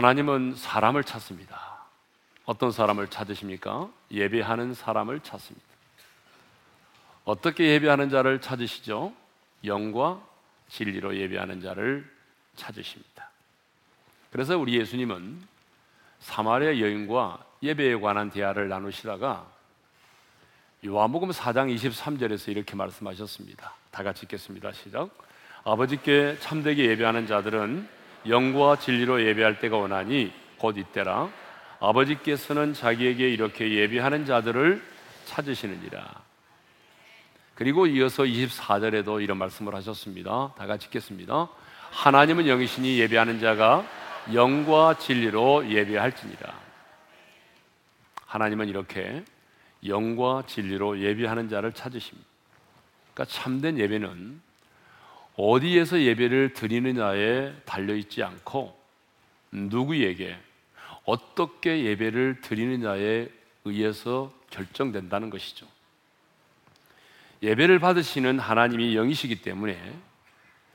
하나님은 사람을 찾습니다. 어떤 사람을 찾으십니까? 예배하는 사람을 찾습니다. 어떻게 예배하는 자를 찾으시죠? 영과 진리로 예배하는 자를 찾으십니다. 그래서 우리 예수님은 사마리아 여인과 예배에 관한 대화를 나누시다가 요한복음 4장 23절에서 이렇게 말씀하셨습니다. 다 같이 읽겠습니다. 시작. 아버지께 참되게 예배하는 자들은 영과 진리로 예배할 때가 오나니 곧 이때라 아버지께서는 자기에게 이렇게 예배하는 자들을 찾으시느니라. 그리고 이어서 24절에도 이런 말씀을 하셨습니다. 다 같이 읽겠습니다. 하나님은 영이시니 예배하는 자가 영과 진리로 예배할지니라. 하나님은 이렇게 영과 진리로 예배하는 자를 찾으십니다. 그러니까 참된 예배는 어디에서 예배를 드리느냐에 달려 있지 않고 누구에게 어떻게 예배를 드리느냐에 의해서 결정된다는 것이죠. 예배를 받으시는 하나님이 영이시기 때문에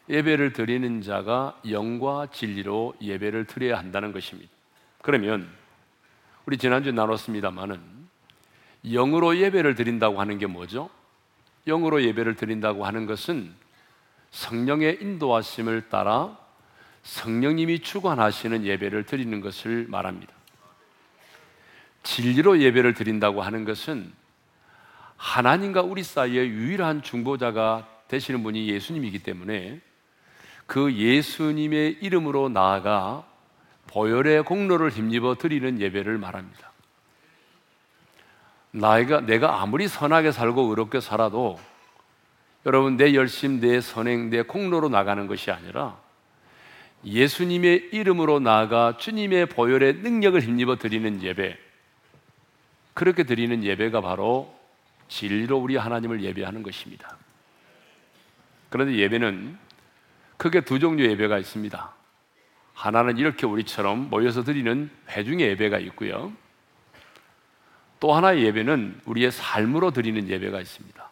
예배를 드리는 자가 영과 진리로 예배를 드려야 한다는 것입니다. 그러면 우리 지난주에 나눴습니다만은 영으로 예배를 드린다고 하는 게 뭐죠? 영으로 예배를 드린다고 하는 것은 성령의 인도하심을 따라 성령님이 주관하시는 예배를 드리는 것을 말합니다. 진리로 예배를 드린다고 하는 것은 하나님과 우리 사이에 유일한 중보자가 되시는 분이 예수님이기 때문에 그 예수님의 이름으로 나아가 보혈의 공로를 힘입어 드리는 예배를 말합니다. 나이가 내가 아무리 선하게 살고 의롭게 살아도 여러분 내 열심, 내 선행, 내 공로로 나가는 것이 아니라 예수님의 이름으로 나아가 주님의 보혈의 능력을 힘입어 드리는 예배. 그렇게 드리는 예배가 바로 진리로 우리 하나님을 예배하는 것입니다. 그런데 예배는 크게 두 종류의 예배가 있습니다. 하나는 이렇게 우리처럼 모여서 드리는 회중의 예배가 있고요. 또 하나의 예배는 우리의 삶으로 드리는 예배가 있습니다.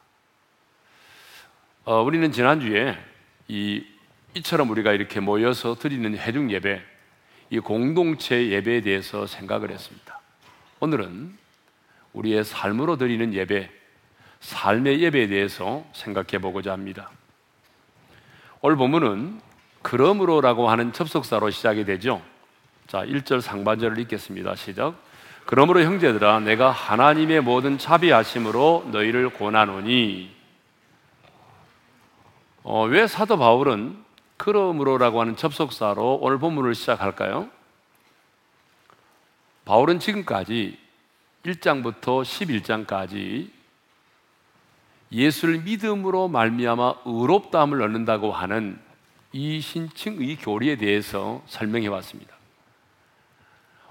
어, 우리는 지난주에 이, 이처럼 우리가 이렇게 모여서 드리는 회중 예배, 이 공동체 예배에 대해서 생각을 했습니다. 오늘은 우리의 삶으로 드리는 예배, 삶의 예배에 대해서 생각해 보고자 합니다. 오늘 본문은 그러므로라고 하는 접속사로 시작이 되죠. 자, 1절 상반절을 읽겠습니다. 시작. 그러므로 형제들아 내가 하나님의 모든 자비하심으로 너희를 권하노니 어, 왜 사도 바울은 그러므로라고 하는 접속사로 오늘 본문을 시작할까요? 바울은 지금까지 1장부터 11장까지 예수를 믿음으로 말미암아 의롭다함을 얻는다고 하는 이 신칭의 교리에 대해서 설명해 왔습니다.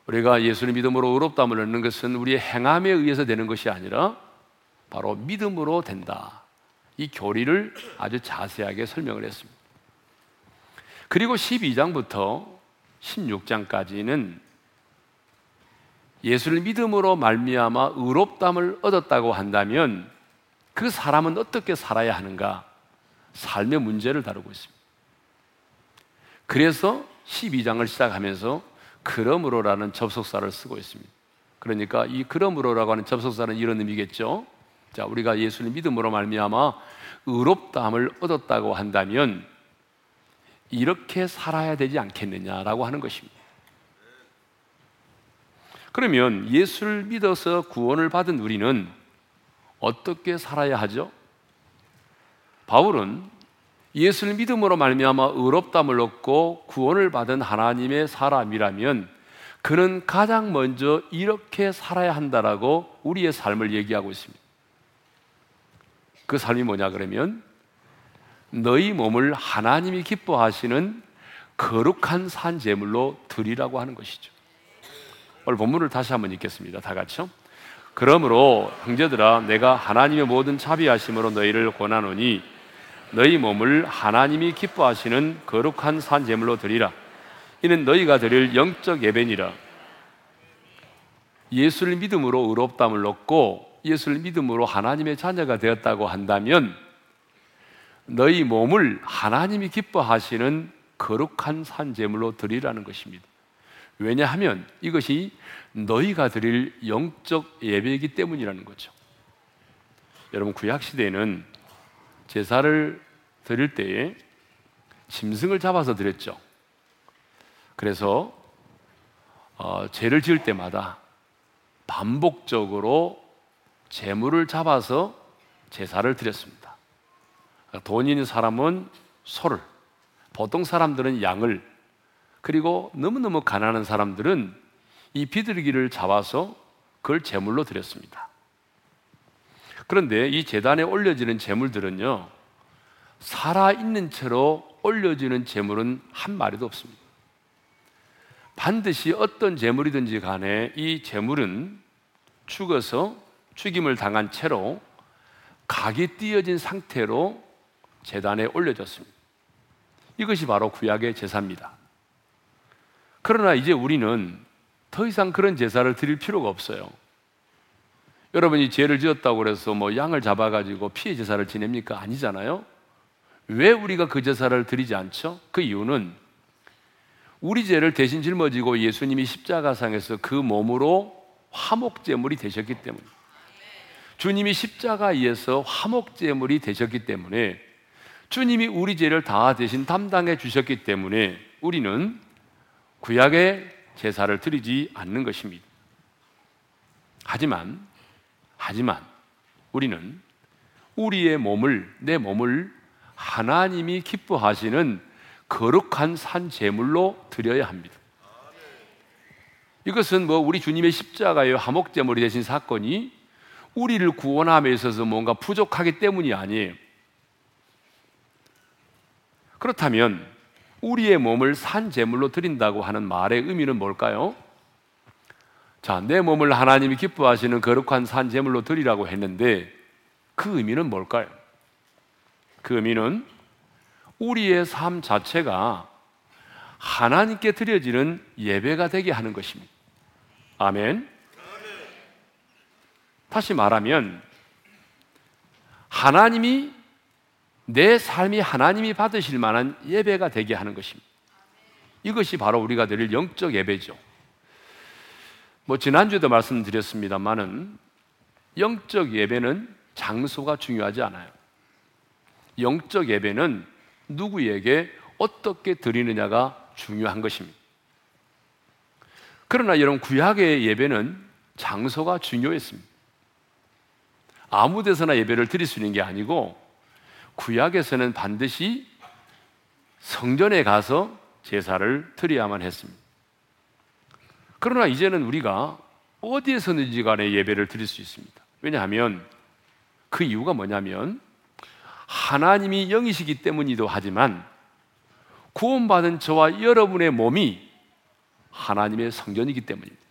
우리가 예수를 믿음으로 의롭다함을 얻는 것은 우리의 행함에 의해서 되는 것이 아니라 바로 믿음으로 된다. 이 교리를 아주 자세하게 설명을 했습니다. 그리고 12장부터 16장까지는 예수를 믿음으로 말미암아 의롭담을 얻었다고 한다면 그 사람은 어떻게 살아야 하는가? 삶의 문제를 다루고 있습니다. 그래서 12장을 시작하면서 그러므로라는 접속사를 쓰고 있습니다. 그러니까 이 그러므로라고 하는 접속사는 이런 의미겠죠. 자, 우리가 예수를 믿음으로 말미암아 의롭다함을 얻었다고 한다면 이렇게 살아야 되지 않겠느냐라고 하는 것입니다. 그러면 예수를 믿어서 구원을 받은 우리는 어떻게 살아야 하죠? 바울은 예수를 믿음으로 말미암아 의롭담을 얻고 구원을 받은 하나님의 사람이라면 그는 가장 먼저 이렇게 살아야 한다라고 우리의 삶을 얘기하고 있습니다. 그 삶이 뭐냐 그러면 너희 몸을 하나님이 기뻐하시는 거룩한 산 제물로 드리라고 하는 것이죠. 오늘 본문을 다시 한번 읽겠습니다. 다 같이요. 그러므로 형제들아 내가 하나님의 모든 자비하심으로 너희를 권하노니 너희 몸을 하나님이 기뻐하시는 거룩한 산 제물로 드리라 이는 너희가 드릴 영적 예배니라 예수를 믿음으로 의롭담을 얻고 예수를 믿음으로 하나님의 자녀가 되었다고 한다면 너희 몸을 하나님이 기뻐하시는 거룩한 산 제물로 드리라는 것입니다. 왜냐하면 이것이 너희가 드릴 영적 예배이기 때문이라는 거죠. 여러분 구약 시대에는 제사를 드릴 때에 짐승을 잡아서 드렸죠. 그래서 어, 죄를 지을 때마다 반복적으로 재물을 잡아서 제사를 드렸습니다. 돈 있는 사람은 소를, 보통 사람들은 양을, 그리고 너무너무 가난한 사람들은 이 비둘기를 잡아서 그걸 제물로 드렸습니다. 그런데 이 재단에 올려지는 제물들은요, 살아있는 채로 올려지는 제물은 한 마리도 없습니다. 반드시 어떤 제물이든지 간에 이 제물은 죽어서 죽임을 당한 채로 각이 띄어진 상태로 재단에 올려졌습니다. 이것이 바로 구약의 제사입니다. 그러나 이제 우리는 더 이상 그런 제사를 드릴 필요가 없어요. 여러분이 죄를 지었다고 그래서 뭐 양을 잡아가지고 피해 제사를 지냅니까? 아니잖아요. 왜 우리가 그 제사를 드리지 않죠? 그 이유는 우리 죄를 대신 짊어지고 예수님이 십자가상에서 그 몸으로 화목제물이 되셨기 때문에 주님이 십자가에서 화목제물이 되셨기 때문에 주님이 우리 죄를 다 대신 담당해 주셨기 때문에 우리는 구약의 제사를 드리지 않는 것입니다. 하지만 하지만 우리는 우리의 몸을 내 몸을 하나님이 기뻐하시는 거룩한 산 제물로 드려야 합니다. 이것은 뭐 우리 주님의 십자가의 화목 제물이 되신 사건이 우리를 구원함에 있어서 뭔가 부족하기 때문이 아니에요. 그렇다면 우리의 몸을 산 제물로 드린다고 하는 말의 의미는 뭘까요? 자, 내 몸을 하나님이 기뻐하시는 거룩한 산 제물로 드리라고 했는데 그 의미는 뭘까요? 그 의미는 우리의 삶 자체가 하나님께 드려지는 예배가 되게 하는 것입니다. 아멘. 다시 말하면 하나님이 내 삶이 하나님이 받으실 만한 예배가 되게 하는 것입니다. 이것이 바로 우리가 드릴 영적 예배죠. 뭐 지난주에도 말씀드렸습니다만은 영적 예배는 장소가 중요하지 않아요. 영적 예배는 누구에게 어떻게 드리느냐가 중요한 것입니다. 그러나 여러분 구약의 예배는 장소가 중요했습니다. 아무 데서나 예배를 드릴 수 있는 게 아니고 구약에서는 반드시 성전에 가서 제사를 드려야만 했습니다. 그러나 이제는 우리가 어디에서든지 간에 예배를 드릴 수 있습니다. 왜냐하면 그 이유가 뭐냐면 하나님이 영이시기 때문이기도 하지만 구원받은 저와 여러분의 몸이 하나님의 성전이기 때문입니다.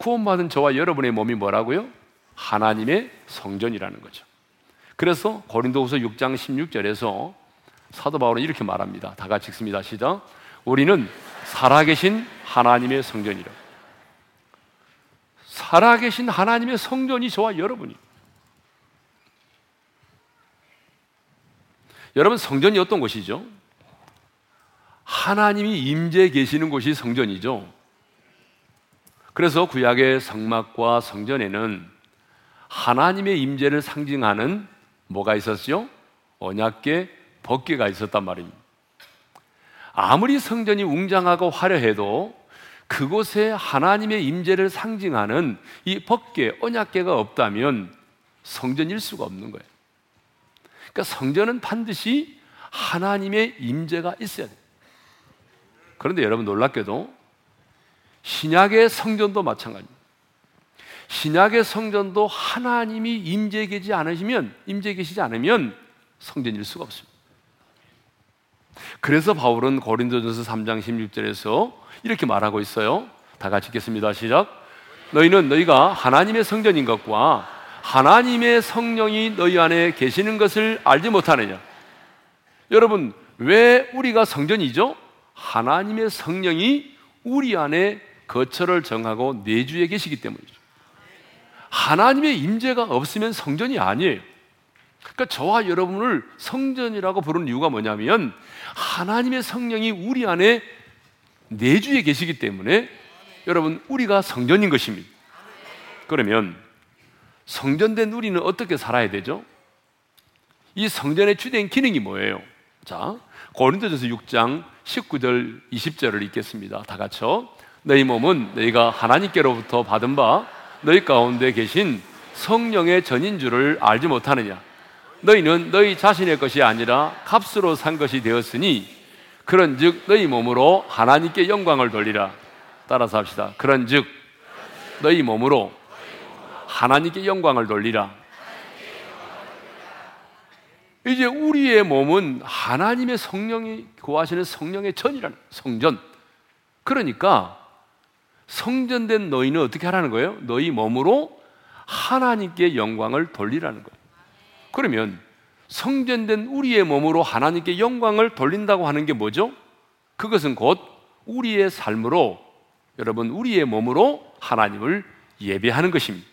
구원받은 저와 여러분의 몸이 뭐라고요? 하나님의 성전이라는 거죠. 그래서 고린도후서 6장 16절에서 사도 바울은 이렇게 말합니다. 다 같이 읽습니다. 시작. 우리는 살아계신 하나님의 성전이라. 살아계신 하나님의 성전이 저와 여러분이. 여러분 성전이 어떤 곳이죠? 하나님이 임재 계시는 곳이 성전이죠. 그래서 구약의 성막과 성전에는 하나님의 임재를 상징하는 뭐가 있었죠? 언약계 법계가 있었단 말입니다. 아무리 성전이 웅장하고 화려해도 그곳에 하나님의 임재를 상징하는 이 법계, 언약계가 없다면 성전일 수가 없는 거예요. 그러니까 성전은 반드시 하나님의 임재가 있어야 돼요. 그런데 여러분 놀랍게도 신약의 성전도 마찬가지입니다. 신약의 성전도 하나님이 임재 계지 않으시면 임재 계시지 않으면 성전일 수가 없습니다. 그래서 바울은 고린도전서 3장 16절에서 이렇게 말하고 있어요. 다 같이 읽겠습니다. 시작. 너희는 너희가 하나님의 성전인 것과 하나님의 성령이 너희 안에 계시는 것을 알지 못하느냐? 여러분, 왜 우리가 성전이죠? 하나님의 성령이 우리 안에 거처를 정하고 내주에 계시기 때문이죠. 하나님의 임재가 없으면 성전이 아니에요. 그러니까 저와 여러분을 성전이라고 부르는 이유가 뭐냐면 하나님의 성령이 우리 안에 내주에 계시기 때문에 여러분 우리가 성전인 것입니다. 그러면 성전된 우리는 어떻게 살아야 되죠? 이 성전의 주된 기능이 뭐예요? 자, 고린도전서 6장 19절 20절을 읽겠습니다. 다 같이요. 너희 몸은 너희가 하나님께로부터 받은 바 너희 가운데 계신 성령의 전인 줄을 알지 못하느냐? 너희는 너희 자신의 것이 아니라 값으로 산 것이 되었으니 그런즉 너희 몸으로 하나님께 영광을 돌리라. 따라서 합시다. 그런즉 너희 몸으로 하나님께 영광을 돌리라. 이제 우리의 몸은 하나님의 성령이 구하시는 성령의 전이라는 성전. 그러니까 성전된 너희는 어떻게 하라는 거예요? 너희 몸으로 하나님께 영광을 돌리라는 거예요. 그러면 성전된 우리의 몸으로 하나님께 영광을 돌린다고 하는 게 뭐죠? 그것은 곧 우리의 삶으로 여러분 우리의 몸으로 하나님을 예배하는 것입니다.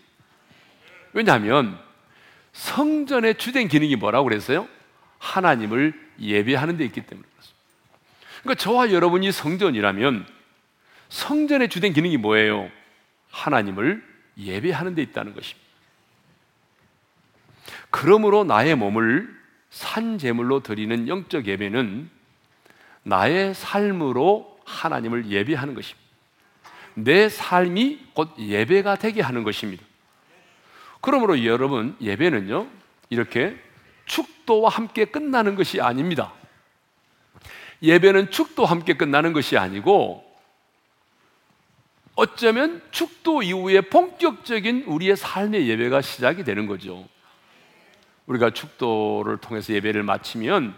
왜냐하면 성전의 주된 기능이 뭐라고 그랬어요? 하나님을 예배하는 데 있기 때문에 그렇습니다. 그러니까 저와 여러분이 성전이라면 성전의 주된 기능이 뭐예요? 하나님을 예배하는 데 있다는 것입니다. 그러므로 나의 몸을 산 제물로 드리는 영적 예배는 나의 삶으로 하나님을 예배하는 것입니다. 내 삶이 곧 예배가 되게 하는 것입니다. 그러므로 여러분, 예배는요, 이렇게 축도와 함께 끝나는 것이 아닙니다. 예배는 축도와 함께 끝나는 것이 아니고, 어쩌면 축도 이후에 본격적인 우리의 삶의 예배가 시작이 되는 거죠. 우리가 축도를 통해서 예배를 마치면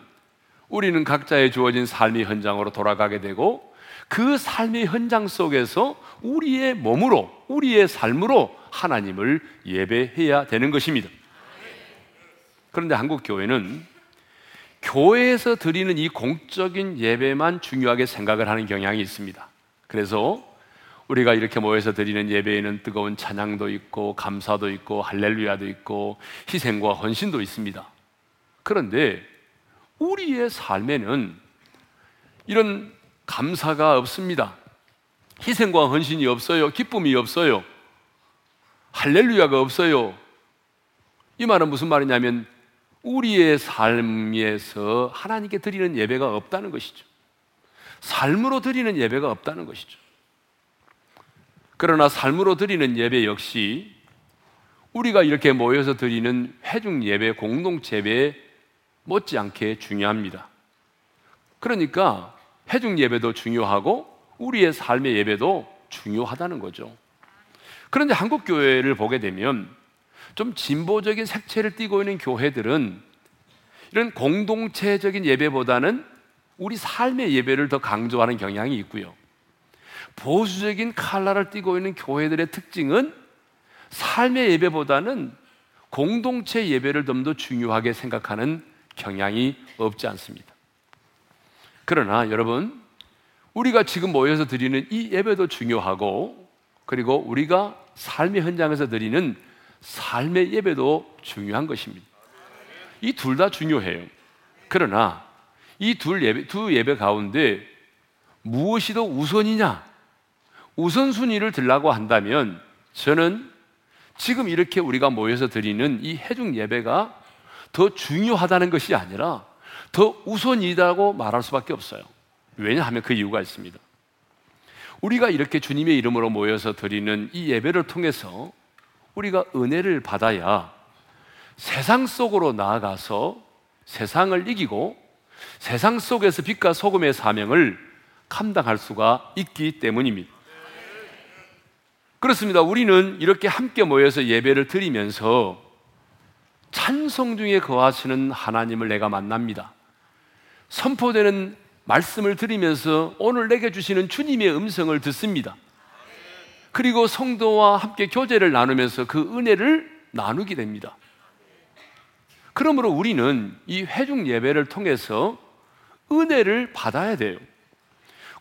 우리는 각자의 주어진 삶의 현장으로 돌아가게 되고 그 삶의 현장 속에서 우리의 몸으로, 우리의 삶으로 하나님을 예배해야 되는 것입니다. 그런데 한국 교회는 교회에서 드리는 이 공적인 예배만 중요하게 생각을 하는 경향이 있습니다. 그래서 우리가 이렇게 모여서 드리는 예배에는 뜨거운 찬양도 있고 감사도 있고 할렐루야도 있고 희생과 헌신도 있습니다. 그런데 우리의 삶에는 이런 감사가 없습니다. 희생과 헌신이 없어요. 기쁨이 없어요. 할렐루야가 없어요. 이 말은 무슨 말이냐면 우리의 삶에서 하나님께 드리는 예배가 없다는 것이죠. 삶으로 드리는 예배가 없다는 것이죠. 그러나 삶으로 드리는 예배 역시 우리가 이렇게 모여서 드리는 회중 예배, 공동체 예배 못지않게 중요합니다. 그러니까 회중 예배도 중요하고 우리의 삶의 예배도 중요하다는 거죠. 그런데 한국 교회를 보게 되면 좀 진보적인 색채를 띠고 있는 교회들은 이런 공동체적인 예배보다는 우리 삶의 예배를 더 강조하는 경향이 있고요. 보수적인 칼라를 띠고 있는 교회들의 특징은 삶의 예배보다는 공동체 예배를 좀 더 중요하게 생각하는 경향이 없지 않습니다. 그러나 여러분, 우리가 지금 모여서 드리는 이 예배도 중요하고, 그리고 우리가 삶의 현장에서 드리는 삶의 예배도 중요한 것입니다. 이 둘 다 중요해요. 그러나 이 둘 예배, 두 예배 가운데 무엇이 더 우선이냐? 우선순위를 들라고 한다면 저는 지금 이렇게 우리가 모여서 드리는 이 해중 예배가 더 중요하다는 것이 아니라 더 우선이라고 말할 수밖에 없어요. 왜냐하면 그 이유가 있습니다. 우리가 이렇게 주님의 이름으로 모여서 드리는 이 예배를 통해서 우리가 은혜를 받아야 세상 속으로 나아가서 세상을 이기고 세상 속에서 빛과 소금의 사명을 감당할 수가 있기 때문입니다. 그렇습니다. 우리는 이렇게 함께 모여서 예배를 드리면서 찬송 중에 거하시는 하나님을 내가 만납니다. 선포되는 말씀을 들으면서 오늘 내게 주시는 주님의 음성을 듣습니다. 그리고 성도와 함께 교제를 나누면서 그 은혜를 나누게 됩니다. 그러므로 우리는 이 회중 예배를 통해서 은혜를 받아야 돼요.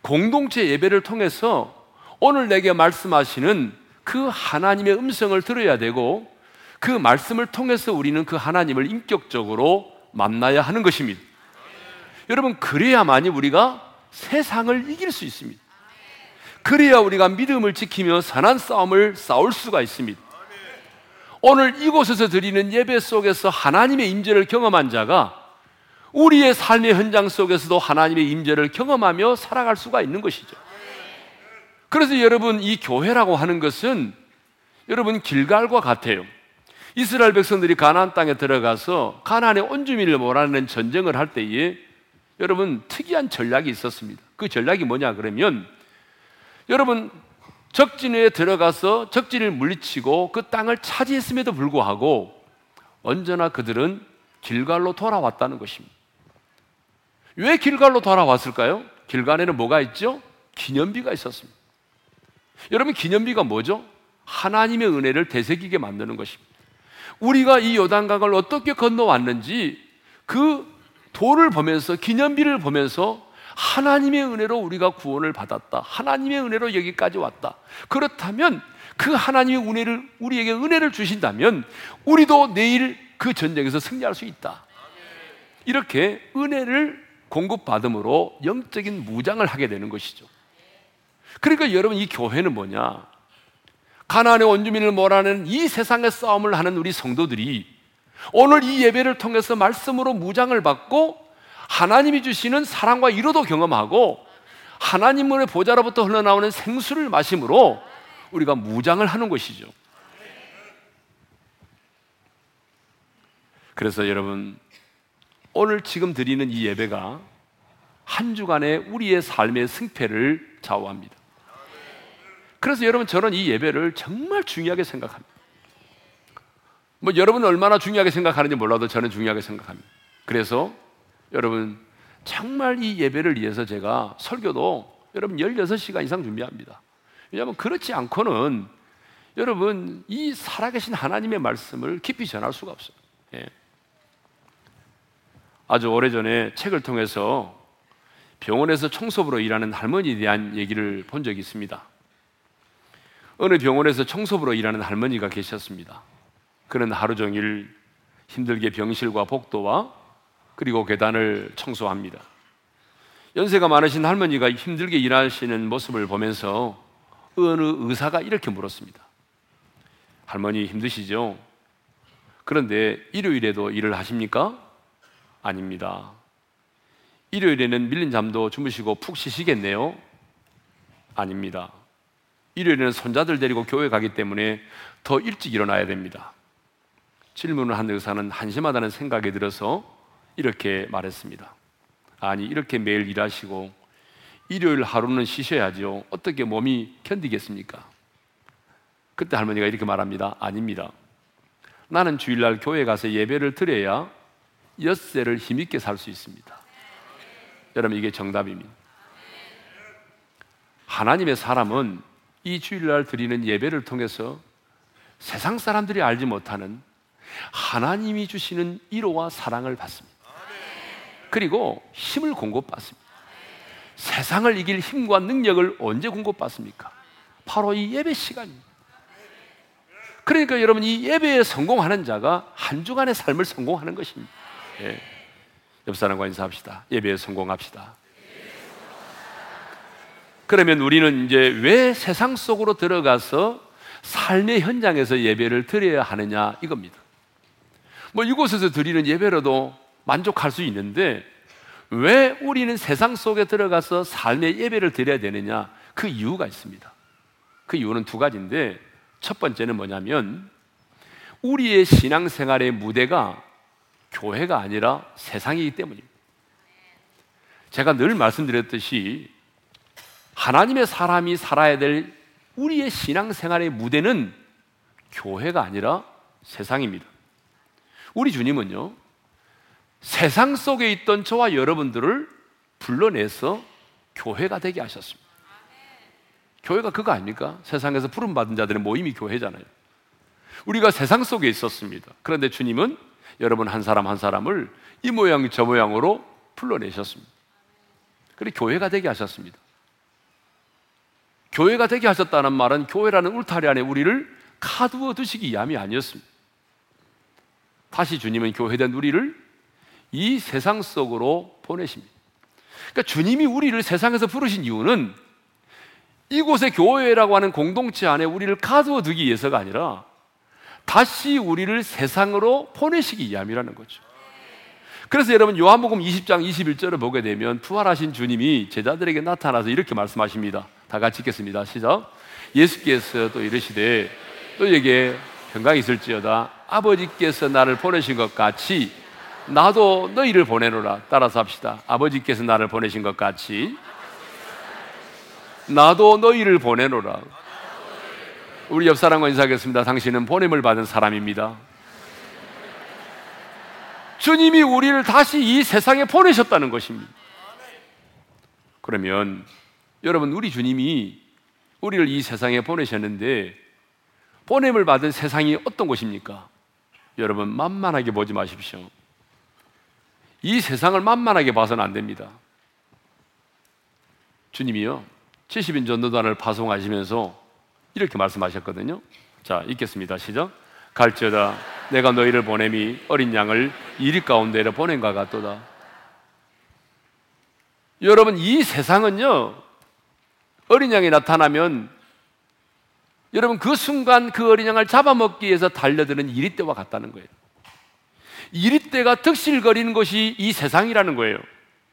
공동체 예배를 통해서 오늘 내게 말씀하시는 그 하나님의 음성을 들어야 되고 그 말씀을 통해서 우리는 그 하나님을 인격적으로 만나야 하는 것입니다. 여러분, 그래야만이 우리가 세상을 이길 수 있습니다. 그래야 우리가 믿음을 지키며 선한 싸움을 싸울 수가 있습니다. 오늘 이곳에서 드리는 예배 속에서 하나님의 임재를 경험한 자가 우리의 삶의 현장 속에서도 하나님의 임재를 경험하며 살아갈 수가 있는 것이죠. 그래서 여러분 이 교회라고 하는 것은 여러분 길갈과 같아요. 이스라엘 백성들이 가나안 땅에 들어가서 가나안의 온주민을 몰아내는 전쟁을 할 때에 여러분 특이한 전략이 있었습니다. 그 전략이 뭐냐 그러면 여러분 적진에 들어가서 적진을 물리치고 그 땅을 차지했음에도 불구하고 언제나 그들은 길갈로 돌아왔다는 것입니다. 왜 길갈로 돌아왔을까요? 길갈에는 뭐가 있죠? 기념비가 있었습니다. 여러분 기념비가 뭐죠? 하나님의 은혜를 되새기게 만드는 것입니다. 우리가 이 요단강을 어떻게 건너왔는지 그 돌을 보면서 기념비를 보면서 하나님의 은혜로 우리가 구원을 받았다. 하나님의 은혜로 여기까지 왔다. 그렇다면 그 하나님의 은혜를 우리에게 은혜를 주신다면 우리도 내일 그 전쟁에서 승리할 수 있다. 이렇게 은혜를 공급받음으로 영적인 무장을 하게 되는 것이죠. 그러니까 여러분 이 교회는 뭐냐? 가나안의 원주민을 몰아내는 이 세상의 싸움을 하는 우리 성도들이 오늘 이 예배를 통해서 말씀으로 무장을 받고 하나님이 주시는 사랑과 이로도 경험하고 하나님의 보좌로부터 흘러나오는 생수를 마심으로 우리가 무장을 하는 것이죠. 그래서 여러분 오늘 지금 드리는 이 예배가 한 주간의 우리의 삶의 승패를 좌우합니다. 그래서 여러분 저는 이 예배를 정말 중요하게 생각합니다. 뭐 여러분 얼마나 중요하게 생각하는지 몰라도 저는 중요하게 생각합니다. 그래서 여러분 정말 이 예배를 위해서 제가 설교도 여러분 16시간 이상 준비합니다. 왜냐하면 그렇지 않고는 여러분 이 살아계신 하나님의 말씀을 깊이 전할 수가 없어요. 예. 아주 오래전에 책을 통해서 병원에서 청소부로 일하는 할머니에 대한 얘기를 본 적이 있습니다. 어느 병원에서 청소부로 일하는 할머니가 계셨습니다. 그는 하루 종일 힘들게 병실과 복도와 그리고 계단을 청소합니다. 연세가 많으신 할머니가 힘들게 일하시는 모습을 보면서 어느 의사가 이렇게 물었습니다. 할머니 힘드시죠? 그런데 일요일에도 일을 하십니까? 아닙니다. 일요일에는 밀린 잠도 주무시고 푹 쉬시겠네요? 아닙니다. 일요일에는 손자들 데리고 교회 가기 때문에 더 일찍 일어나야 됩니다. 질문을 한 의사는 한심하다는 생각이 들어서 이렇게 말했습니다. 아니, 이렇게 매일 일하시고 일요일 하루는 쉬셔야죠. 어떻게 몸이 견디겠습니까? 그때 할머니가 이렇게 말합니다. 아닙니다. 나는 주일날 교회 가서 예배를 드려야 엿새를 힘있게 살 수 있습니다. 여러분, 이게 정답입니다. 하나님의 사람은 이 주일날 드리는 예배를 통해서 세상 사람들이 알지 못하는 하나님이 주시는 위로와 사랑을 받습니다. 그리고 힘을 공급받습니다. 세상을 이길 힘과 능력을 언제 공급받습니까? 바로 이 예배 시간입니다. 그러니까 여러분 이 예배에 성공하는 자가 한 주간의 삶을 성공하는 것입니다. 예. 옆 사람과 인사합시다. 예배에 성공합시다. 그러면 우리는 이제 왜 세상 속으로 들어가서 삶의 현장에서 예배를 드려야 하느냐 이겁니다. 뭐 이곳에서 드리는 예배로도 만족할 수 있는데 왜 우리는 세상 속에 들어가서 삶의 예배를 드려야 되느냐? 그 이유가 있습니다. 그 이유는 두 가지인데 첫 번째는 뭐냐면 우리의 신앙생활의 무대가 교회가 아니라 세상이기 때문입니다. 제가 늘 말씀드렸듯이 하나님의 사람이 살아야 될 우리의 신앙생활의 무대는 교회가 아니라 세상입니다. 우리 주님은요, 세상 속에 있던 저와 여러분들을 불러내서 교회가 되게 하셨습니다. 교회가 그거 아닙니까? 세상에서 부름받은 자들의 모임이 교회잖아요. 우리가 세상 속에 있었습니다. 그런데 주님은 여러분 한 사람 한 사람을 이 모양 저 모양으로 불러내셨습니다. 그리고 교회가 되게 하셨습니다. 교회가 되게 하셨다는 말은 교회라는 울타리 안에 우리를 가두어 두시기 위함이 아니었습니다. 다시 주님은 교회된 우리를 이 세상 속으로 보내십니다. 그러니까 주님이 우리를 세상에서 부르신 이유는 이곳의 교회라고 하는 공동체 안에 우리를 가두어 두기 위해서가 아니라 다시 우리를 세상으로 보내시기 위함이라는 거죠. 그래서 여러분 요한복음 20장 21절을 보게 되면 부활하신 주님이 제자들에게 나타나서 이렇게 말씀하십니다. 다 같이 읽겠습니다. 시작. 예수께서 또 이르시되 너에게 평강이 있을지어다 아버지께서 나를 보내신 것 같이 나도 너희를 보내노라. 따라서 합시다. 아버지께서 나를 보내신 것 같이 나도 너희를 보내노라. 우리 옆 사람과 인사하겠습니다. 당신은 보냄을 받은 사람입니다. 주님이 우리를 다시 이 세상에 보내셨다는 것입니다. 그러면 여러분 우리 주님이 우리를 이 세상에 보내셨는데 보냄을 받은 세상이 어떤 곳입니까? 여러분 만만하게 보지 마십시오. 이 세상을 만만하게 봐서는 안 됩니다. 주님이요 70인 전도단을 파송하시면서 이렇게 말씀하셨거든요. 자 읽겠습니다. 시작. 갈지어다 내가 너희를 보냄이 어린 양을 이리 가운데로 보낸가 같도다. 여러분 이 세상은요 어린 양이 나타나면 여러분 그 순간 그 어린 양을 잡아먹기 위해서 달려드는 이리떼와 같다는 거예요. 이리떼가 득실거리는 것이 이 세상이라는 거예요.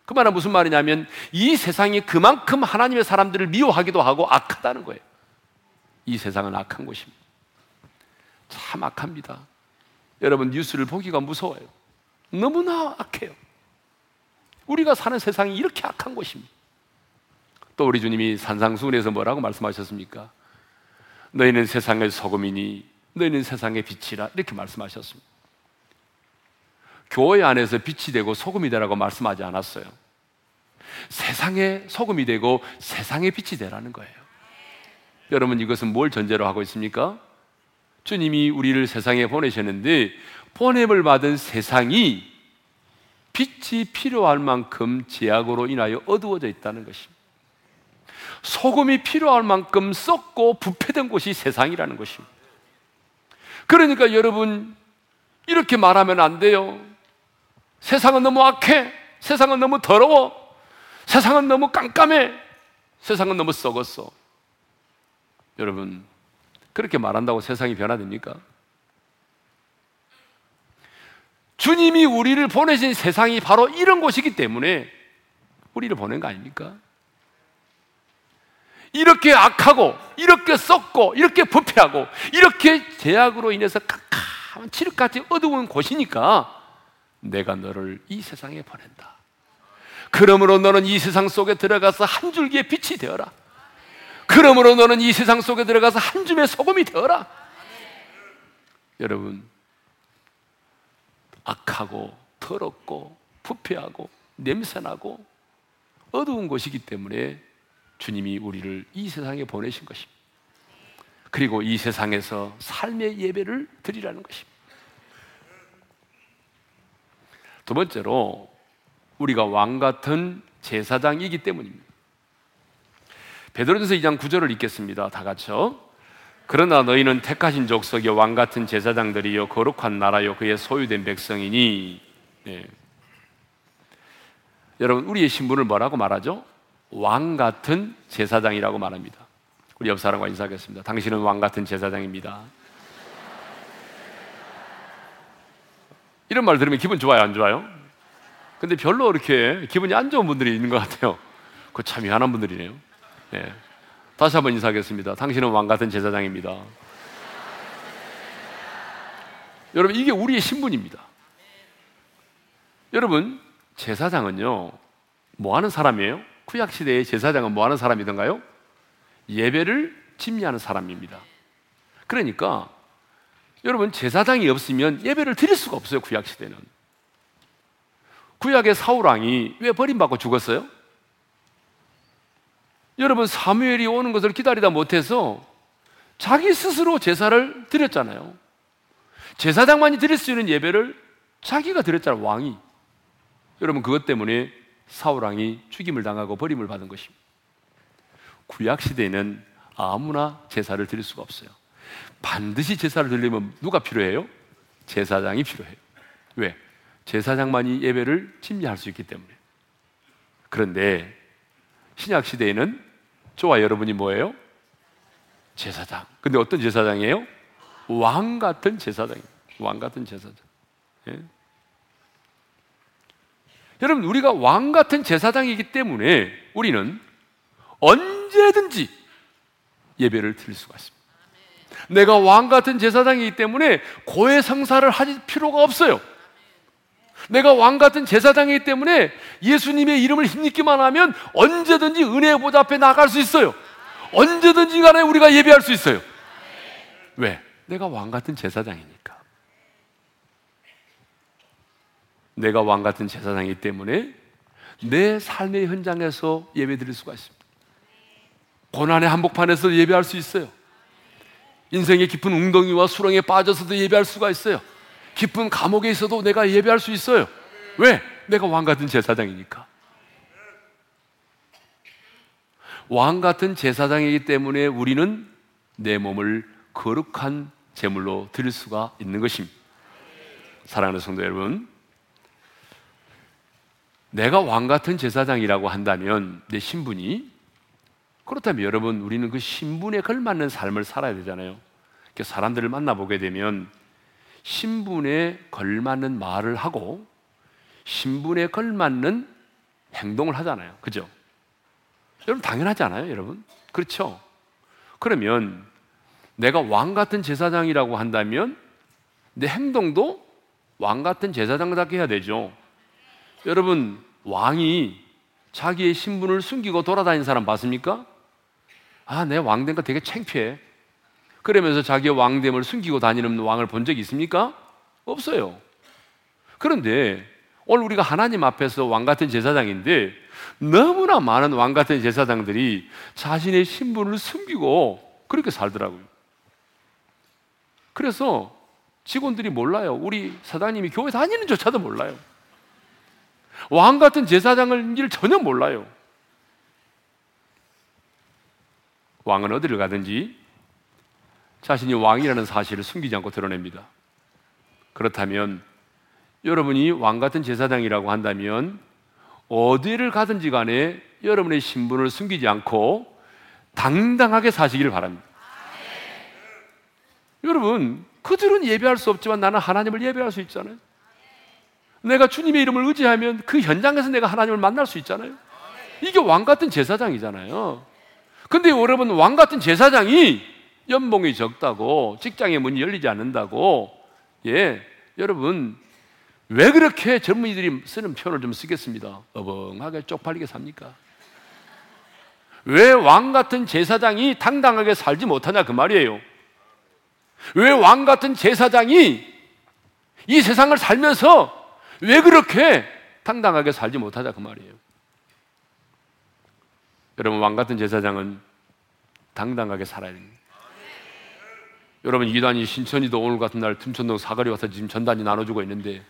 그 말은 무슨 말이냐면 이 세상이 그만큼 하나님의 사람들을 미워하기도 하고 악하다는 거예요. 이 세상은 악한 곳입니다. 참 악합니다. 여러분 뉴스를 보기가 무서워요. 너무나 악해요. 우리가 사는 세상이 이렇게 악한 곳입니다. 또 우리 주님이 산상수훈에서 뭐라고 말씀하셨습니까? 너희는 세상의 소금이니 너희는 세상의 빛이라 이렇게 말씀하셨습니다. 교회 안에서 빛이 되고 소금이 되라고 말씀하지 않았어요. 세상의 소금이 되고 세상의 빛이 되라는 거예요. 여러분 이것은 뭘 전제로 하고 있습니까? 주님이 우리를 세상에 보내셨는데 보냄을 받은 세상이 빛이 필요할 만큼 제약으로 인하여 어두워져 있다는 것입니다. 소금이 필요할 만큼 썩고 부패된 곳이 세상이라는 것입니다. 그러니까 여러분 이렇게 말하면 안 돼요. 세상은 너무 악해. 세상은 너무 더러워. 세상은 너무 깜깜해. 세상은 너무 썩었어. 여러분 그렇게 말한다고 세상이 변화됩니까? 주님이 우리를 보내신 세상이 바로 이런 곳이기 때문에 우리를 보낸 거 아닙니까? 이렇게 악하고, 이렇게 썩고, 이렇게 부패하고, 이렇게 제약으로 인해서 깜깜한 칠흑같이 어두운 곳이니까 내가 너를 이 세상에 보낸다. 그러므로 너는 이 세상 속에 들어가서 한 줄기의 빛이 되어라. 그러므로 너는 이 세상 속에 들어가서 한 줌의 소금이 되어라. 여러분, 악하고 더럽고 부패하고 냄새나고 어두운 곳이기 때문에 주님이 우리를 이 세상에 보내신 것입니다. 그리고 이 세상에서 삶의 예배를 드리라는 것입니다. 두 번째로 우리가 왕 같은 제사장이기 때문입니다. 베드로전서 2장 9절을 읽겠습니다. 다 같이요. 그러나 너희는 택하신 족속의 왕 같은 제사장들이요 거룩한 나라요 그의 소유된 백성이니 네. 여러분 우리의 신분을 뭐라고 말하죠? 왕 같은 제사장이라고 말합니다. 우리 옆 사람과 인사하겠습니다. 당신은 왕 같은 제사장입니다. 이런 말 들으면 기분 좋아요, 안 좋아요? 근데 별로 이렇게 기분이 안 좋은 분들이 있는 것 같아요. 그 참 미안한 분들이네요. 네. 다시 한번 인사하겠습니다. 당신은 왕 같은 제사장입니다. 여러분, 이게 우리의 신분입니다. 여러분, 제사장은요, 뭐 하는 사람이에요? 구약시대의 제사장은 뭐 하는 사람이던가요? 예배를 침례하는 사람입니다. 그러니까, 여러분, 제사장이 없으면 예배를 드릴 수가 없어요, 구약시대는. 구약의 사울왕이 왜 버림받고 죽었어요? 여러분 사무엘이 오는 것을 기다리다 못해서 자기 스스로 제사를 드렸잖아요. 제사장만이 드릴 수 있는 예배를 자기가 드렸잖아요. 왕이. 여러분 그것 때문에 사울 왕이 죽임을 당하고 버림을 받은 것입니다. 구약 시대에는 아무나 제사를 드릴 수가 없어요. 반드시 제사를 드리면 누가 필요해요? 제사장이 필요해요. 왜? 제사장만이 예배를 침례할 수 있기 때문에. 그런데 신약 시대에는 저와 여러분이 뭐예요? 제사장. 근데 어떤 제사장이에요? 왕 같은 제사장입니다. 왕 같은 제사장. 예? 여러분, 우리가 왕 같은 제사장이기 때문에 우리는 언제든지 예배를 드릴 수가 있습니다. 내가 왕 같은 제사장이기 때문에 고해 성사를 할 필요가 없어요. 내가 왕 같은 제사장이기 때문에 예수님의 이름을 힘입기만 하면 언제든지 은혜의 보좌 앞에 나갈 수 있어요. 언제든지 간에 우리가 예배할 수 있어요. 왜? 내가 왕 같은 제사장이니까. 내가 왕 같은 제사장이기 때문에 내 삶의 현장에서 예배 드릴 수가 있습니다. 고난의 한복판에서 예배할 수 있어요. 인생의 깊은 웅덩이와 수렁에 빠져서도 예배할 수가 있어요. 깊은 감옥에 있어도 내가 예배할 수 있어요. 왜? 내가 왕 같은 제사장이니까. 왕 같은 제사장이기 때문에 우리는 내 몸을 거룩한 제물로 드릴 수가 있는 것입니다. 사랑하는 성도 여러분, 내가 왕 같은 제사장이라고 한다면 내 신분이 그렇다면 여러분 우리는 그 신분에 걸맞는 삶을 살아야 되잖아요. 사람들을 만나보게 되면 신분에 걸맞는 말을 하고 신분에 걸맞는 행동을 하잖아요. 그죠? 여러분 당연하지 않아요, 여러분? 그렇죠? 그러면 내가 왕 같은 제사장이라고 한다면 내 행동도 왕 같은 제사장답게 해야 되죠. 여러분, 왕이 자기의 신분을 숨기고 돌아다니는 사람 봤습니까? 아, 내 왕 된 거 되게 창피해. 그러면서 자기의 왕됨을 숨기고 다니는 왕을 본 적이 있습니까? 없어요. 그런데 오늘 우리가 하나님 앞에서 왕 같은 제사장인데 너무나 많은 왕 같은 제사장들이 자신의 신분을 숨기고 그렇게 살더라고요. 그래서 직원들이 몰라요. 우리 사장님이 교회 다니는 조차도 몰라요. 왕 같은 제사장을 일 전혀 몰라요. 왕은 어디를 가든지 자신이 왕이라는 사실을 숨기지 않고 드러냅니다. 그렇다면 여러분이 왕 같은 제사장이라고 한다면 어디를 가든지 간에 여러분의 신분을 숨기지 않고 당당하게 사시기를 바랍니다. 여러분, 그들은 예배할 수 없지만 나는 하나님을 예배할 수 있잖아요. 내가 주님의 이름을 의지하면 그 현장에서 내가 하나님을 만날 수 있잖아요. 이게 왕 같은 제사장이잖아요. 근데 여러분, 왕 같은 제사장이 연봉이 적다고, 직장의 문이 열리지 않는다고, 예, 여러분, 왜 그렇게 젊은이들이 쓰는 표현을 좀 쓰겠습니다. 어벙하게 쪽팔리게 삽니까? 왜 왕 같은 제사장이 당당하게 살지 못하냐 그 말이에요. 왜 왕 같은 제사장이 이 세상을 살면서 왜 그렇게 당당하게 살지 못하자 그 말이에요. 여러분 왕 같은 제사장은 당당하게 살아야 됩니다. 여러분 이단이 신천이도 오늘 같은 날 틈천동 사거리 와서 지금 전단지 나눠주고 있는데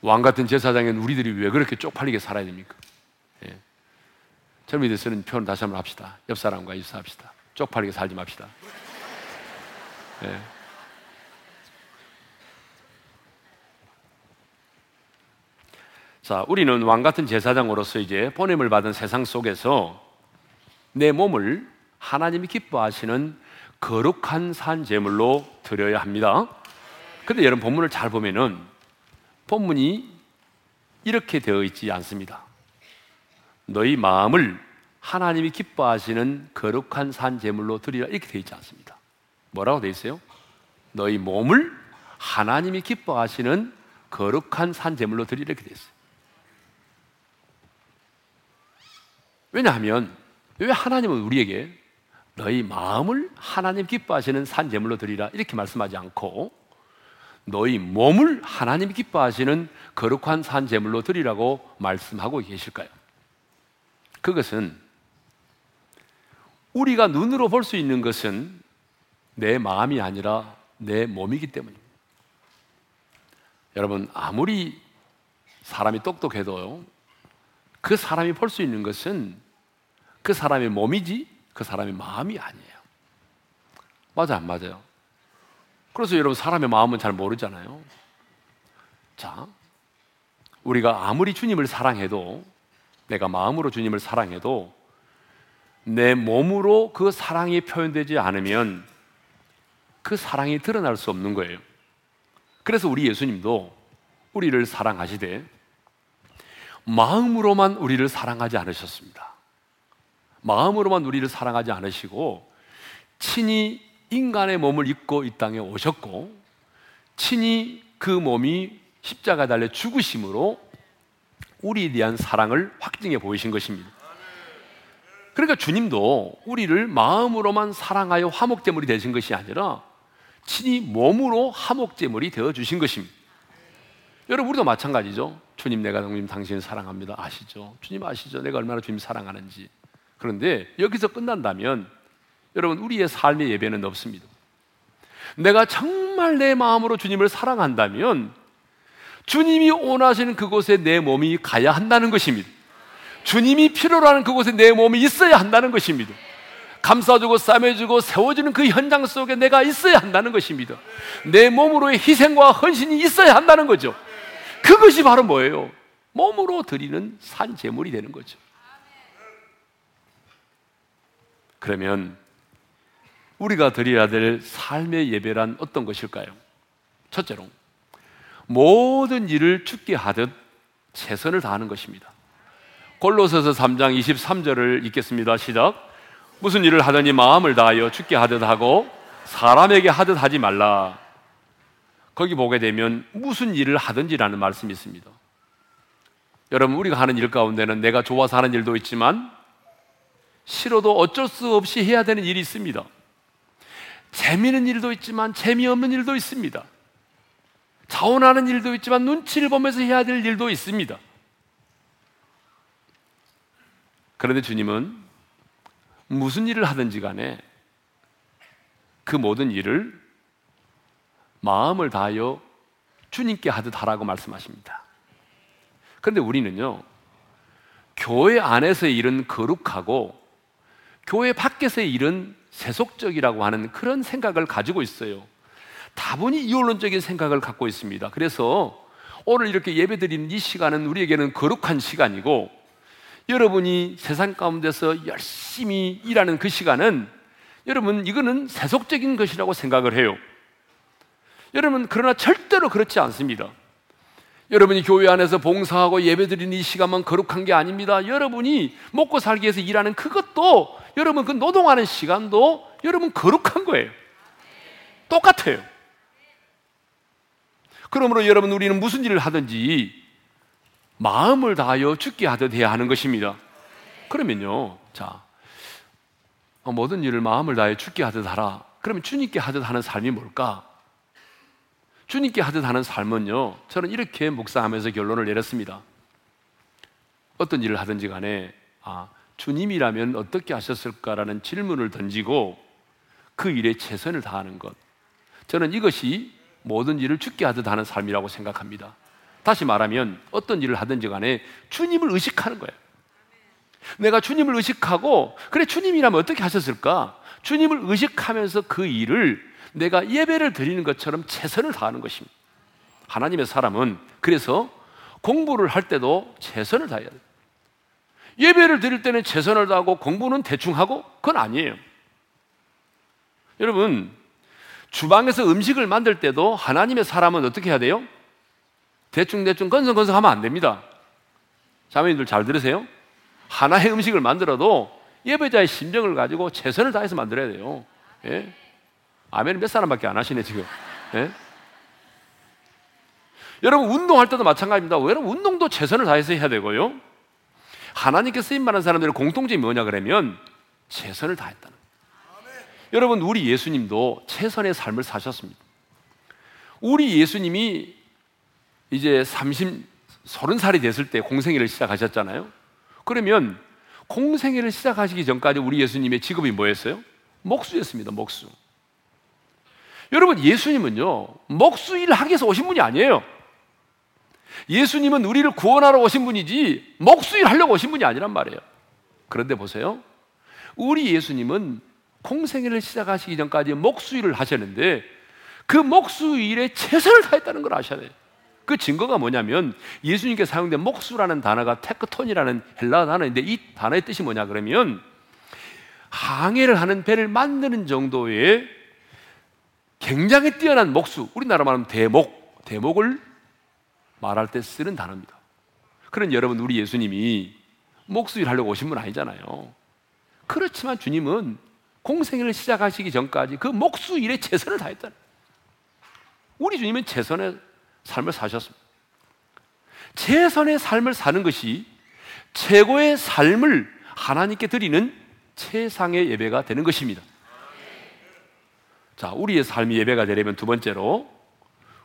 왕 같은 제사장은 우리들이 왜 그렇게 쪽팔리게 살아야 됩니까? 예. 젊은이들 쓰는 표현 다시 한번 합시다. 옆 사람과 인사합시다. 쪽팔리게 살지 맙시다. 예. 자, 우리는 왕 같은 제사장으로서 이제 보냄을 받은 세상 속에서 내 몸을 하나님이 기뻐하시는 거룩한 산 제물로 드려야 합니다. 근데 여러분 본문을 잘 보면은 본문이 이렇게 되어 있지 않습니다. 너희 마음을 하나님이 기뻐하시는 거룩한 산 제물로 드리라 이렇게 되어 있지 않습니다. 뭐라고 되어 있어요? 너희 몸을 하나님이 기뻐하시는 거룩한 산 제물로 드리라 이렇게 되어 있어요. 왜냐하면 왜 하나님은 우리에게 너희 마음을 하나님 기뻐하시는 산 제물로 드리라 이렇게 말씀하지 않고 너희 몸을 하나님 기뻐하시는 거룩한 산 제물로 드리라고 말씀하고 계실까요? 그것은 우리가 눈으로 볼 수 있는 것은 내 마음이 아니라 내 몸이기 때문입니다. 여러분, 아무리 사람이 똑똑해도요, 그 사람이 볼 수 있는 것은 그 사람의 몸이지 그 사람의 마음이 아니에요. 맞아, 안 맞아요? 그래서 여러분 사람의 마음은 잘 모르잖아요. 자, 우리가 아무리 주님을 사랑해도 내가 마음으로 주님을 사랑해도 내 몸으로 그 사랑이 표현되지 않으면 그 사랑이 드러날 수 없는 거예요. 그래서 우리 예수님도 우리를 사랑하시되 마음으로만 우리를 사랑하지 않으셨습니다. 마음으로만 우리를 사랑하지 않으시고 친히 인간의 몸을 입고 이 땅에 오셨고 친히 그 몸이 십자가 달려 죽으심으로 우리에 대한 사랑을 확증해 보이신 것입니다. 그러니까 주님도 우리를 마음으로만 사랑하여 화목제물이 되신 것이 아니라 친히 몸으로 화목제물이 되어 주신 것입니다. 여러분 우리도 마찬가지죠. 주님 내가 주님 당신을 사랑합니다. 아시죠? 주님 아시죠? 내가 얼마나 주님 사랑하는지. 그런데 여기서 끝난다면 여러분 우리의 삶의 예배는 없습니다. 내가 정말 내 마음으로 주님을 사랑한다면 주님이 원하시는 그곳에 내 몸이 가야 한다는 것입니다. 주님이 필요로 하는 그곳에 내 몸이 있어야 한다는 것입니다. 감싸주고 싸매주고 세워주는 그 현장 속에 내가 있어야 한다는 것입니다. 내 몸으로의 희생과 헌신이 있어야 한다는 거죠. 그것이 바로 뭐예요? 몸으로 드리는 산 제물이 되는 거죠. 그러면 우리가 드려야 될 삶의 예배란 어떤 것일까요? 첫째로 모든 일을 죽게 하듯 최선을 다하는 것입니다. 골로새서 3장 23절을 읽겠습니다. 시작. 무슨 일을 하더니 마음을 다하여 죽게 하듯 하고 사람에게 하듯 하지 말라. 거기 보게 되면 무슨 일을 하든지라는 말씀이 있습니다. 여러분 우리가 하는 일 가운데는 내가 좋아서 하는 일도 있지만 싫어도 어쩔 수 없이 해야 되는 일이 있습니다. 재미있는 일도 있지만 재미없는 일도 있습니다. 자원하는 일도 있지만 눈치를 보면서 해야 될 일도 있습니다. 그런데 주님은 무슨 일을 하든지 간에 그 모든 일을 마음을 다하여 주님께 하듯 하라고 말씀하십니다. 그런데 우리는요, 교회 안에서의 일은 거룩하고 교회 밖에서의 일은 세속적이라고 하는 그런 생각을 가지고 있어요. 다분히 이원론적인 생각을 갖고 있습니다. 그래서 오늘 이렇게 예배 드리는 이 시간은 우리에게는 거룩한 시간이고 여러분이 세상 가운데서 열심히 일하는 그 시간은 여러분 이거는 세속적인 것이라고 생각을 해요. 여러분 그러나 절대로 그렇지 않습니다. 여러분이 교회 안에서 봉사하고 예배드리는 이 시간만 거룩한 게 아닙니다. 여러분이 먹고 살기 위해서 일하는 그것도 여러분 그 노동하는 시간도 여러분 거룩한 거예요. 똑같아요. 그러므로 여러분 우리는 무슨 일을 하든지 마음을 다하여 죽게 하듯 해야 하는 것입니다. 그러면요, 자, 어, 모든 일을 마음을 다하여 죽게 하듯 하라. 그러면 주님께 하듯 하는 삶이 뭘까? 주님께 하듯 하는 삶은요, 저는 이렇게 묵상하면서 결론을 내렸습니다. 어떤 일을 하든지 간에, 아, 주님이라면 어떻게 하셨을까라는 질문을 던지고 그 일에 최선을 다하는 것. 저는 이것이 모든 일을 죽게 하듯 하는 삶이라고 생각합니다. 다시 말하면 어떤 일을 하든지 간에 주님을 의식하는 거예요. 내가 주님을 의식하고 그래 주님이라면 어떻게 하셨을까? 주님을 의식하면서 그 일을 내가 예배를 드리는 것처럼 최선을 다하는 것입니다. 하나님의 사람은 그래서 공부를 할 때도 최선을 다해야 돼요. 예배를 드릴 때는 최선을 다하고 공부는 대충 하고 그건 아니에요. 여러분, 주방에서 음식을 만들 때도 하나님의 사람은 어떻게 해야 돼요? 대충대충 건성건성 하면 안 됩니다. 자매님들 잘 들으세요? 하나의 음식을 만들어도 예배자의 심정을 가지고 최선을 다해서 만들어야 돼요. 예? 아멘은 몇 사람밖에 안 하시네, 지금. 예? 여러분, 운동할 때도 마찬가지입니다. 여러분, 운동도 최선을 다해서 해야 되고요. 하나님께 쓰임 받는 사람들의 공통점이 뭐냐 그러면 최선을 다했다는 거예요. 여러분, 우리 예수님도 최선의 삶을 사셨습니다. 우리 예수님이 이제 30, 30살이 됐을 때 공생애를 시작하셨잖아요. 그러면 공생애를 시작하시기 전까지 우리 예수님의 직업이 뭐였어요? 목수였습니다, 목수. 여러분, 예수님은요, 목수 일을 하기 위해서 오신 분이 아니에요. 예수님은 우리를 구원하러 오신 분이지, 목수 일 하려고 오신 분이 아니란 말이에요. 그런데 보세요. 우리 예수님은 공생애를 시작하시기 전까지 목수 일을 하셨는데, 그 목수 일에 최선을 다했다는 걸 아셔야 돼요. 그 증거가 뭐냐면 예수님께 사용된 목수라는 단어가 테크톤이라는 헬라 단어인데 이 단어의 뜻이 뭐냐 그러면 항해를 하는 배를 만드는 정도의 굉장히 뛰어난 목수, 우리나라 말하면 대목, 대목을 말할 때 쓰는 단어입니다. 그런 여러분, 우리 예수님이 목수일 하려고 오신 분 아니잖아요. 그렇지만 주님은 공생애를 시작하시기 전까지 그 목수 일에 최선을 다했다. 우리 주님은 최선의 삶을 사셨습니다. 최선의 삶을 사는 것이 최고의 삶을 하나님께 드리는 최상의 예배가 되는 것입니다. 자, 우리의 삶이 예배가 되려면 두 번째로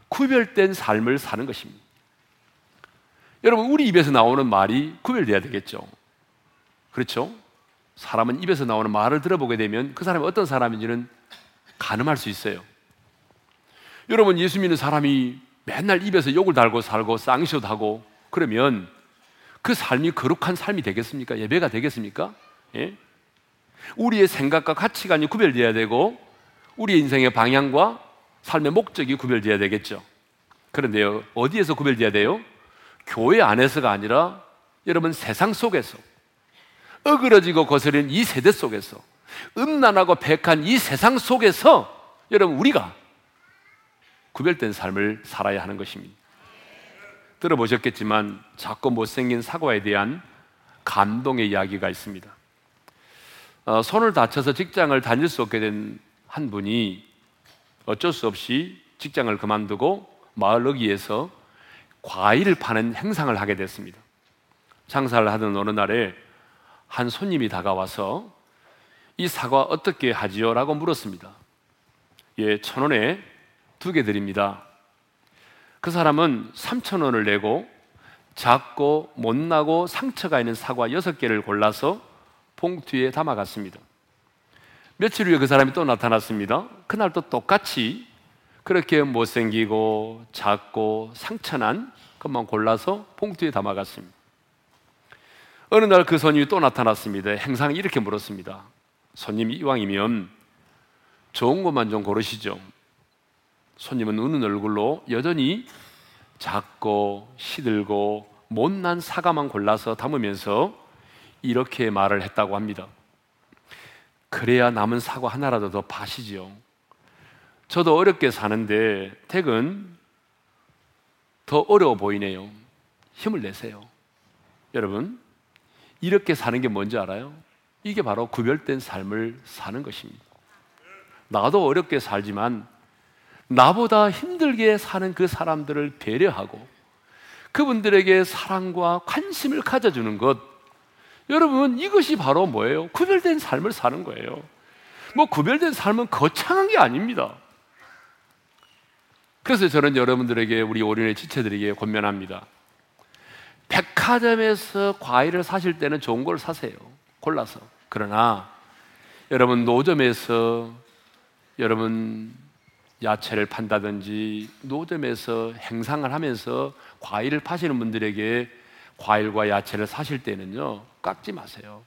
구별된 삶을 사는 것입니다. 여러분, 우리 입에서 나오는 말이 구별돼야 되겠죠. 그렇죠? 사람은 입에서 나오는 말을 들어보게 되면 그 사람이 어떤 사람인지는 가늠할 수 있어요. 여러분, 예수 믿는 사람이 맨날 입에서 욕을 달고 살고 쌍시옷 하고 그러면 그 삶이 거룩한 삶이 되겠습니까? 예배가 되겠습니까? 예? 우리의 생각과 가치관이 구별되어야 되고 우리의 인생의 방향과 삶의 목적이 구별되어야 되겠죠. 그런데요, 어디에서 구별되어야 돼요? 교회 안에서가 아니라 여러분 세상 속에서 어그러지고 거스린 이 세대 속에서 음란하고 백한 이 세상 속에서 여러분 우리가 구별된 삶을 살아야 하는 것입니다. 들어보셨겠지만 작고 못생긴 사과에 대한 감동의 이야기가 있습니다. 어, 손을 다쳐서 직장을 다닐 수 없게 된 한 분이 어쩔 수 없이 직장을 그만두고 마을 어귀에서 과일을 파는 행상을 하게 됐습니다. 장사를 하던 어느 날에 한 손님이 다가와서 이 사과 어떻게 하지요? 라고 물었습니다. 예, 천 원에 두 개 드립니다. 그 사람은 3천 원을 내고 작고 못나고 상처가 있는 사과 여섯 개를 골라서 봉투에 담아갔습니다. 며칠 후에 그 사람이 또 나타났습니다. 그날 또 똑같이 그렇게 못생기고 작고 상처난 것만 골라서 봉투에 담아갔습니다. 어느 날 그 손님이 또 나타났습니다. 행상이 이렇게 물었습니다. 손님이 이왕이면 좋은 것만 좀 고르시죠. 손님은 우는 얼굴로 여전히 작고 시들고 못난 사과만 골라서 담으면서 이렇게 말을 했다고 합니다. 그래야 남은 사과 하나라도 더 파시지요. 저도 어렵게 사는데 택은 더 어려워 보이네요. 힘을 내세요. 여러분, 이렇게 사는 게 뭔지 알아요? 이게 바로 구별된 삶을 사는 것입니다. 나도 어렵게 살지만 나보다 힘들게 사는 그 사람들을 배려하고 그분들에게 사랑과 관심을 가져주는 것. 여러분, 이것이 바로 뭐예요? 구별된 삶을 사는 거예요. 뭐, 구별된 삶은 거창한 게 아닙니다. 그래서 저는 여러분들에게, 우리 오륜의 지체들에게 권면합니다. 백화점에서 과일을 사실 때는 좋은 걸 사세요. 골라서. 그러나, 여러분, 노점에서 여러분 야채를 판다든지 노점에서 행상을 하면서 과일을 파시는 분들에게 과일과 야채를 사실 때는요 깎지 마세요.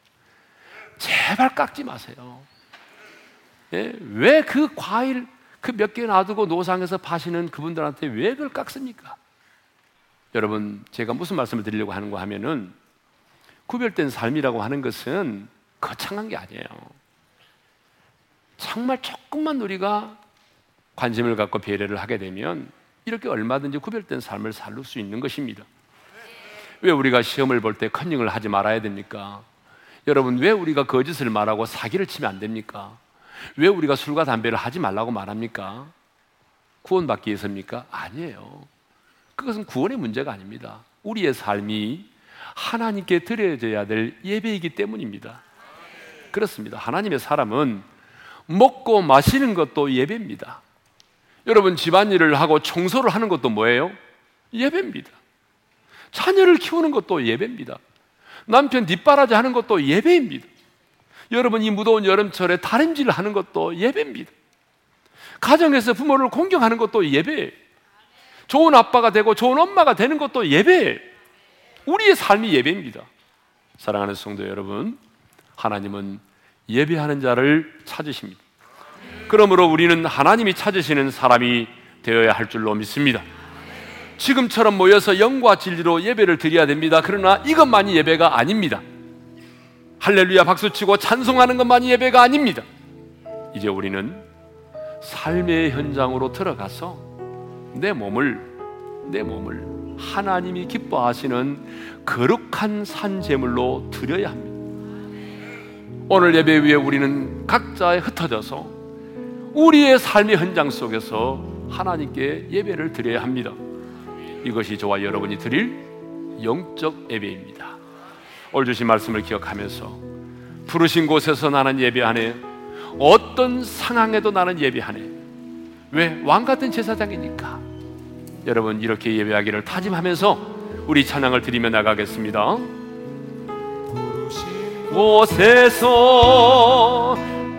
제발 깎지 마세요. 예? 왜그 과일 그 몇 개 놔두고 노상에서 파시는 그분들한테 왜 그걸 깎습니까? 여러분 제가 무슨 말씀을 드리려고 하는 거 하면은 구별된 삶이라고 하는 것은 거창한 게 아니에요. 정말 조금만 우리가 관심을 갖고 배려를 하게 되면 이렇게 얼마든지 구별된 삶을 살수 있는 것입니다. 왜 우리가 시험을 볼 때 컨닝을 하지 말아야 됩니까? 여러분, 왜 우리가 거짓을 말하고 사기를 치면 안 됩니까? 왜 우리가 술과 담배를 하지 말라고 말합니까? 구원받기 위해서입니까? 아니에요. 그것은 구원의 문제가 아닙니다. 우리의 삶이 하나님께 드려져야 될 예배이기 때문입니다. 그렇습니다. 하나님의 사람은 먹고 마시는 것도 예배입니다. 여러분 집안일을 하고 청소를 하는 것도 뭐예요? 예배입니다. 자녀를 키우는 것도 예배입니다. 남편 뒷바라지 하는 것도 예배입니다. 여러분 이 무더운 여름철에 다림질 하는 것도 예배입니다. 가정에서 부모를 공경하는 것도 예배예요. 좋은 아빠가 되고 좋은 엄마가 되는 것도 예배예요. 우리의 삶이 예배입니다. 사랑하는 성도 여러분, 하나님은 예배하는 자를 찾으십니다. 그러므로 우리는 하나님이 찾으시는 사람이 되어야 할 줄로 믿습니다. 지금처럼 모여서 영과 진리로 예배를 드려야 됩니다. 그러나 이것만이 예배가 아닙니다. 할렐루야 박수치고 찬송하는 것만이 예배가 아닙니다. 이제 우리는 삶의 현장으로 들어가서 내 몸을 내 몸을 하나님이 기뻐하시는 거룩한 산제물로 드려야 합니다. 오늘 예배 위에 우리는 각자에 흩어져서 우리의 삶의 현장 속에서 하나님께 예배를 드려야 합니다. 이것이 저와 여러분이 드릴 영적 예배입니다. 오늘 주신 말씀을 기억하면서 부르신 곳에서 나는 예배하네. 어떤 상황에도 나는 예배하네. 왜? 왕 같은 제사장이니까. 여러분 이렇게 예배하기를 다짐하면서 우리 찬양을 드리며 나가겠습니다. 곳에서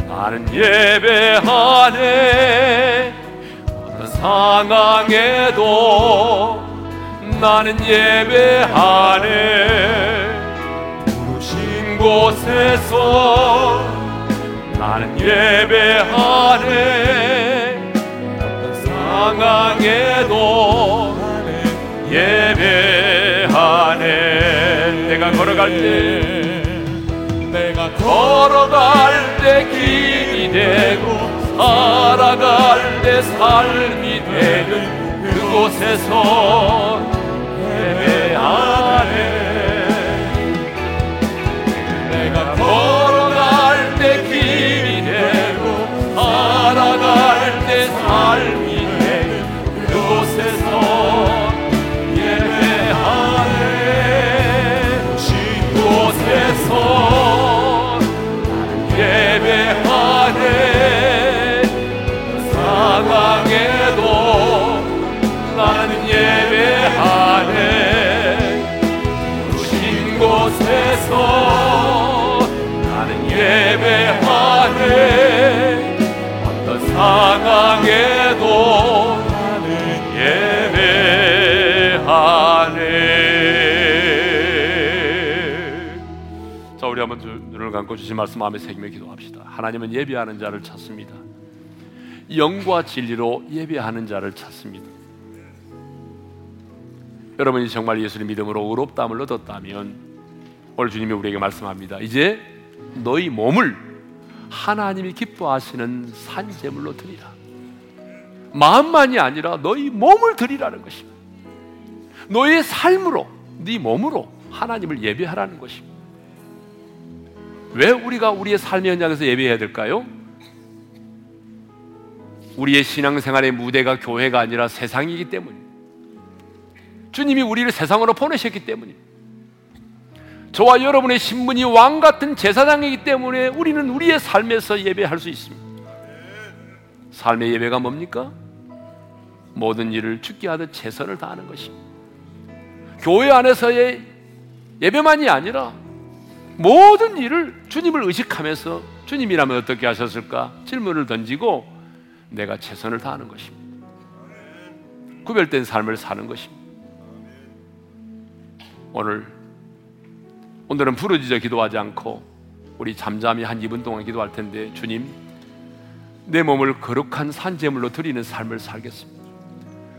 나는 예배하네 어떤 상황에도 나는 예배하네. 부르신 곳에서 나는 예배하네. 어떤 상황에도 예배하네. 내가 걸어갈 때 내가 걸어갈 때 길이 되고 살아갈 때 삶이 되는 그곳에서 감고 주신 말씀 마음에 새기며 기도합시다 하나님은 예배하는 자를 찾습니다 영과 진리로 예배하는 자를 찾습니다 여러분이 정말 예수를 믿음으로 의롭다함을 얻었다면 오늘 주님이 우리에게 말씀합니다. 이제 너희 몸을 하나님이 기뻐하시는 산제물로 드리라. 마음만이 아니라 너희 몸을 드리라는 것입니다. 너의 삶으로, 네 몸으로 하나님을 예배하라는 것입니다. 왜 우리가 우리의 삶의 현장에서 예배해야 될까요? 우리의 신앙생활의 무대가 교회가 아니라 세상이기 때문입니다. 주님이 우리를 세상으로 보내셨기 때문입니다. 저와 여러분의 신분이 왕 같은 제사장이기 때문에 우리는 우리의 삶에서 예배할 수 있습니다. 삶의 예배가 뭡니까? 모든 일을 죽게 하듯 최선을 다하는 것입니다. 교회 안에서의 예배만이 아니라 모든 일을 주님을 의식하면서 주님이라면 어떻게 하셨을까 질문을 던지고 내가 최선을 다하는 것입니다. 구별된 삶을 사는 것입니다. 오늘 오늘은 부르짖어 기도하지 않고 우리 잠잠히 한 2분 동안 기도할 텐데 주님 내 몸을 거룩한 산제물로 드리는 삶을 살겠습니다.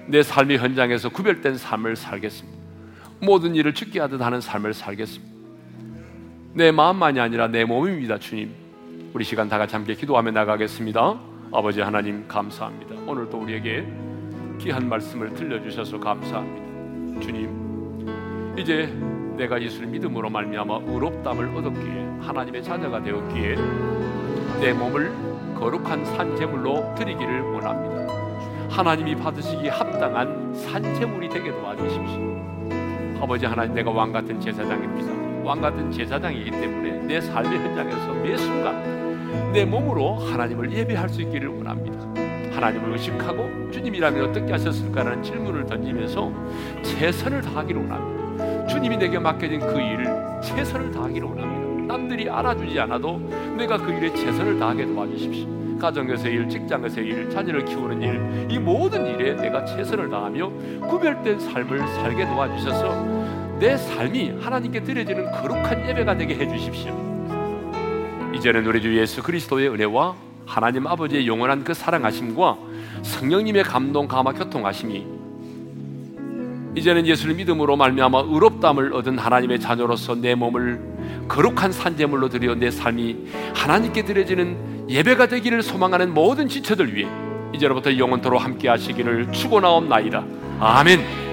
내 삶의 현장에서 구별된 삶을 살겠습니다. 모든 일을 죽게 하듯 하는 삶을 살겠습니다. 내 마음만이 아니라 내 몸입니다, 주님. 우리 시간 다 같이 함께 기도하며 나가겠습니다. 아버지 하나님 감사합니다. 오늘도 우리에게 귀한 말씀을 들려주셔서 감사합니다. 주님, 이제 내가 예수를 믿음으로 말미암아 의롭담을 얻었기에 하나님의 자녀가 되었기에 내 몸을 거룩한 산제물로 드리기를 원합니다. 하나님이 받으시기 합당한 산제물이 되게 도와주십시오. 아버지 하나님 내가 왕 같은 제사장입니다. 왕 같은 제사장이기 때문에 내 삶의 현장에서 매 순간 내 몸으로 하나님을 예배할 수 있기를 원합니다. 하나님을 의식하고 주님이라면 어떻게 하셨을까라는 질문을 던지면서 최선을 다하기를 원합니다. 주님이 내게 맡겨진 그 일을 최선을 다하기를 원합니다. 남들이 알아주지 않아도 내가 그 일에 최선을 다하게 도와주십시오. 가정에서의 일, 직장에서의 일, 자녀를 키우는 일, 이 모든 일에 내가 최선을 다하며 구별된 삶을 살게 도와주셔서 내 삶이 하나님께 드려지는 거룩한 예배가 되게 해주십시오. 이제는 우리 주 예수 그리스도의 은혜와 하나님 아버지의 영원한 그 사랑하심과 성령님의 감동 감화 교통하심이 이제는 예수를 믿음으로 말미암아 의롭담을 얻은 하나님의 자녀로서 내 몸을 거룩한 산재물로 드려 내 삶이 하나님께 드려지는 예배가 되기를 소망하는 모든 지체들 위해 이제로부터 영원토로 함께 하시기를 축원하옵나이다. 아멘.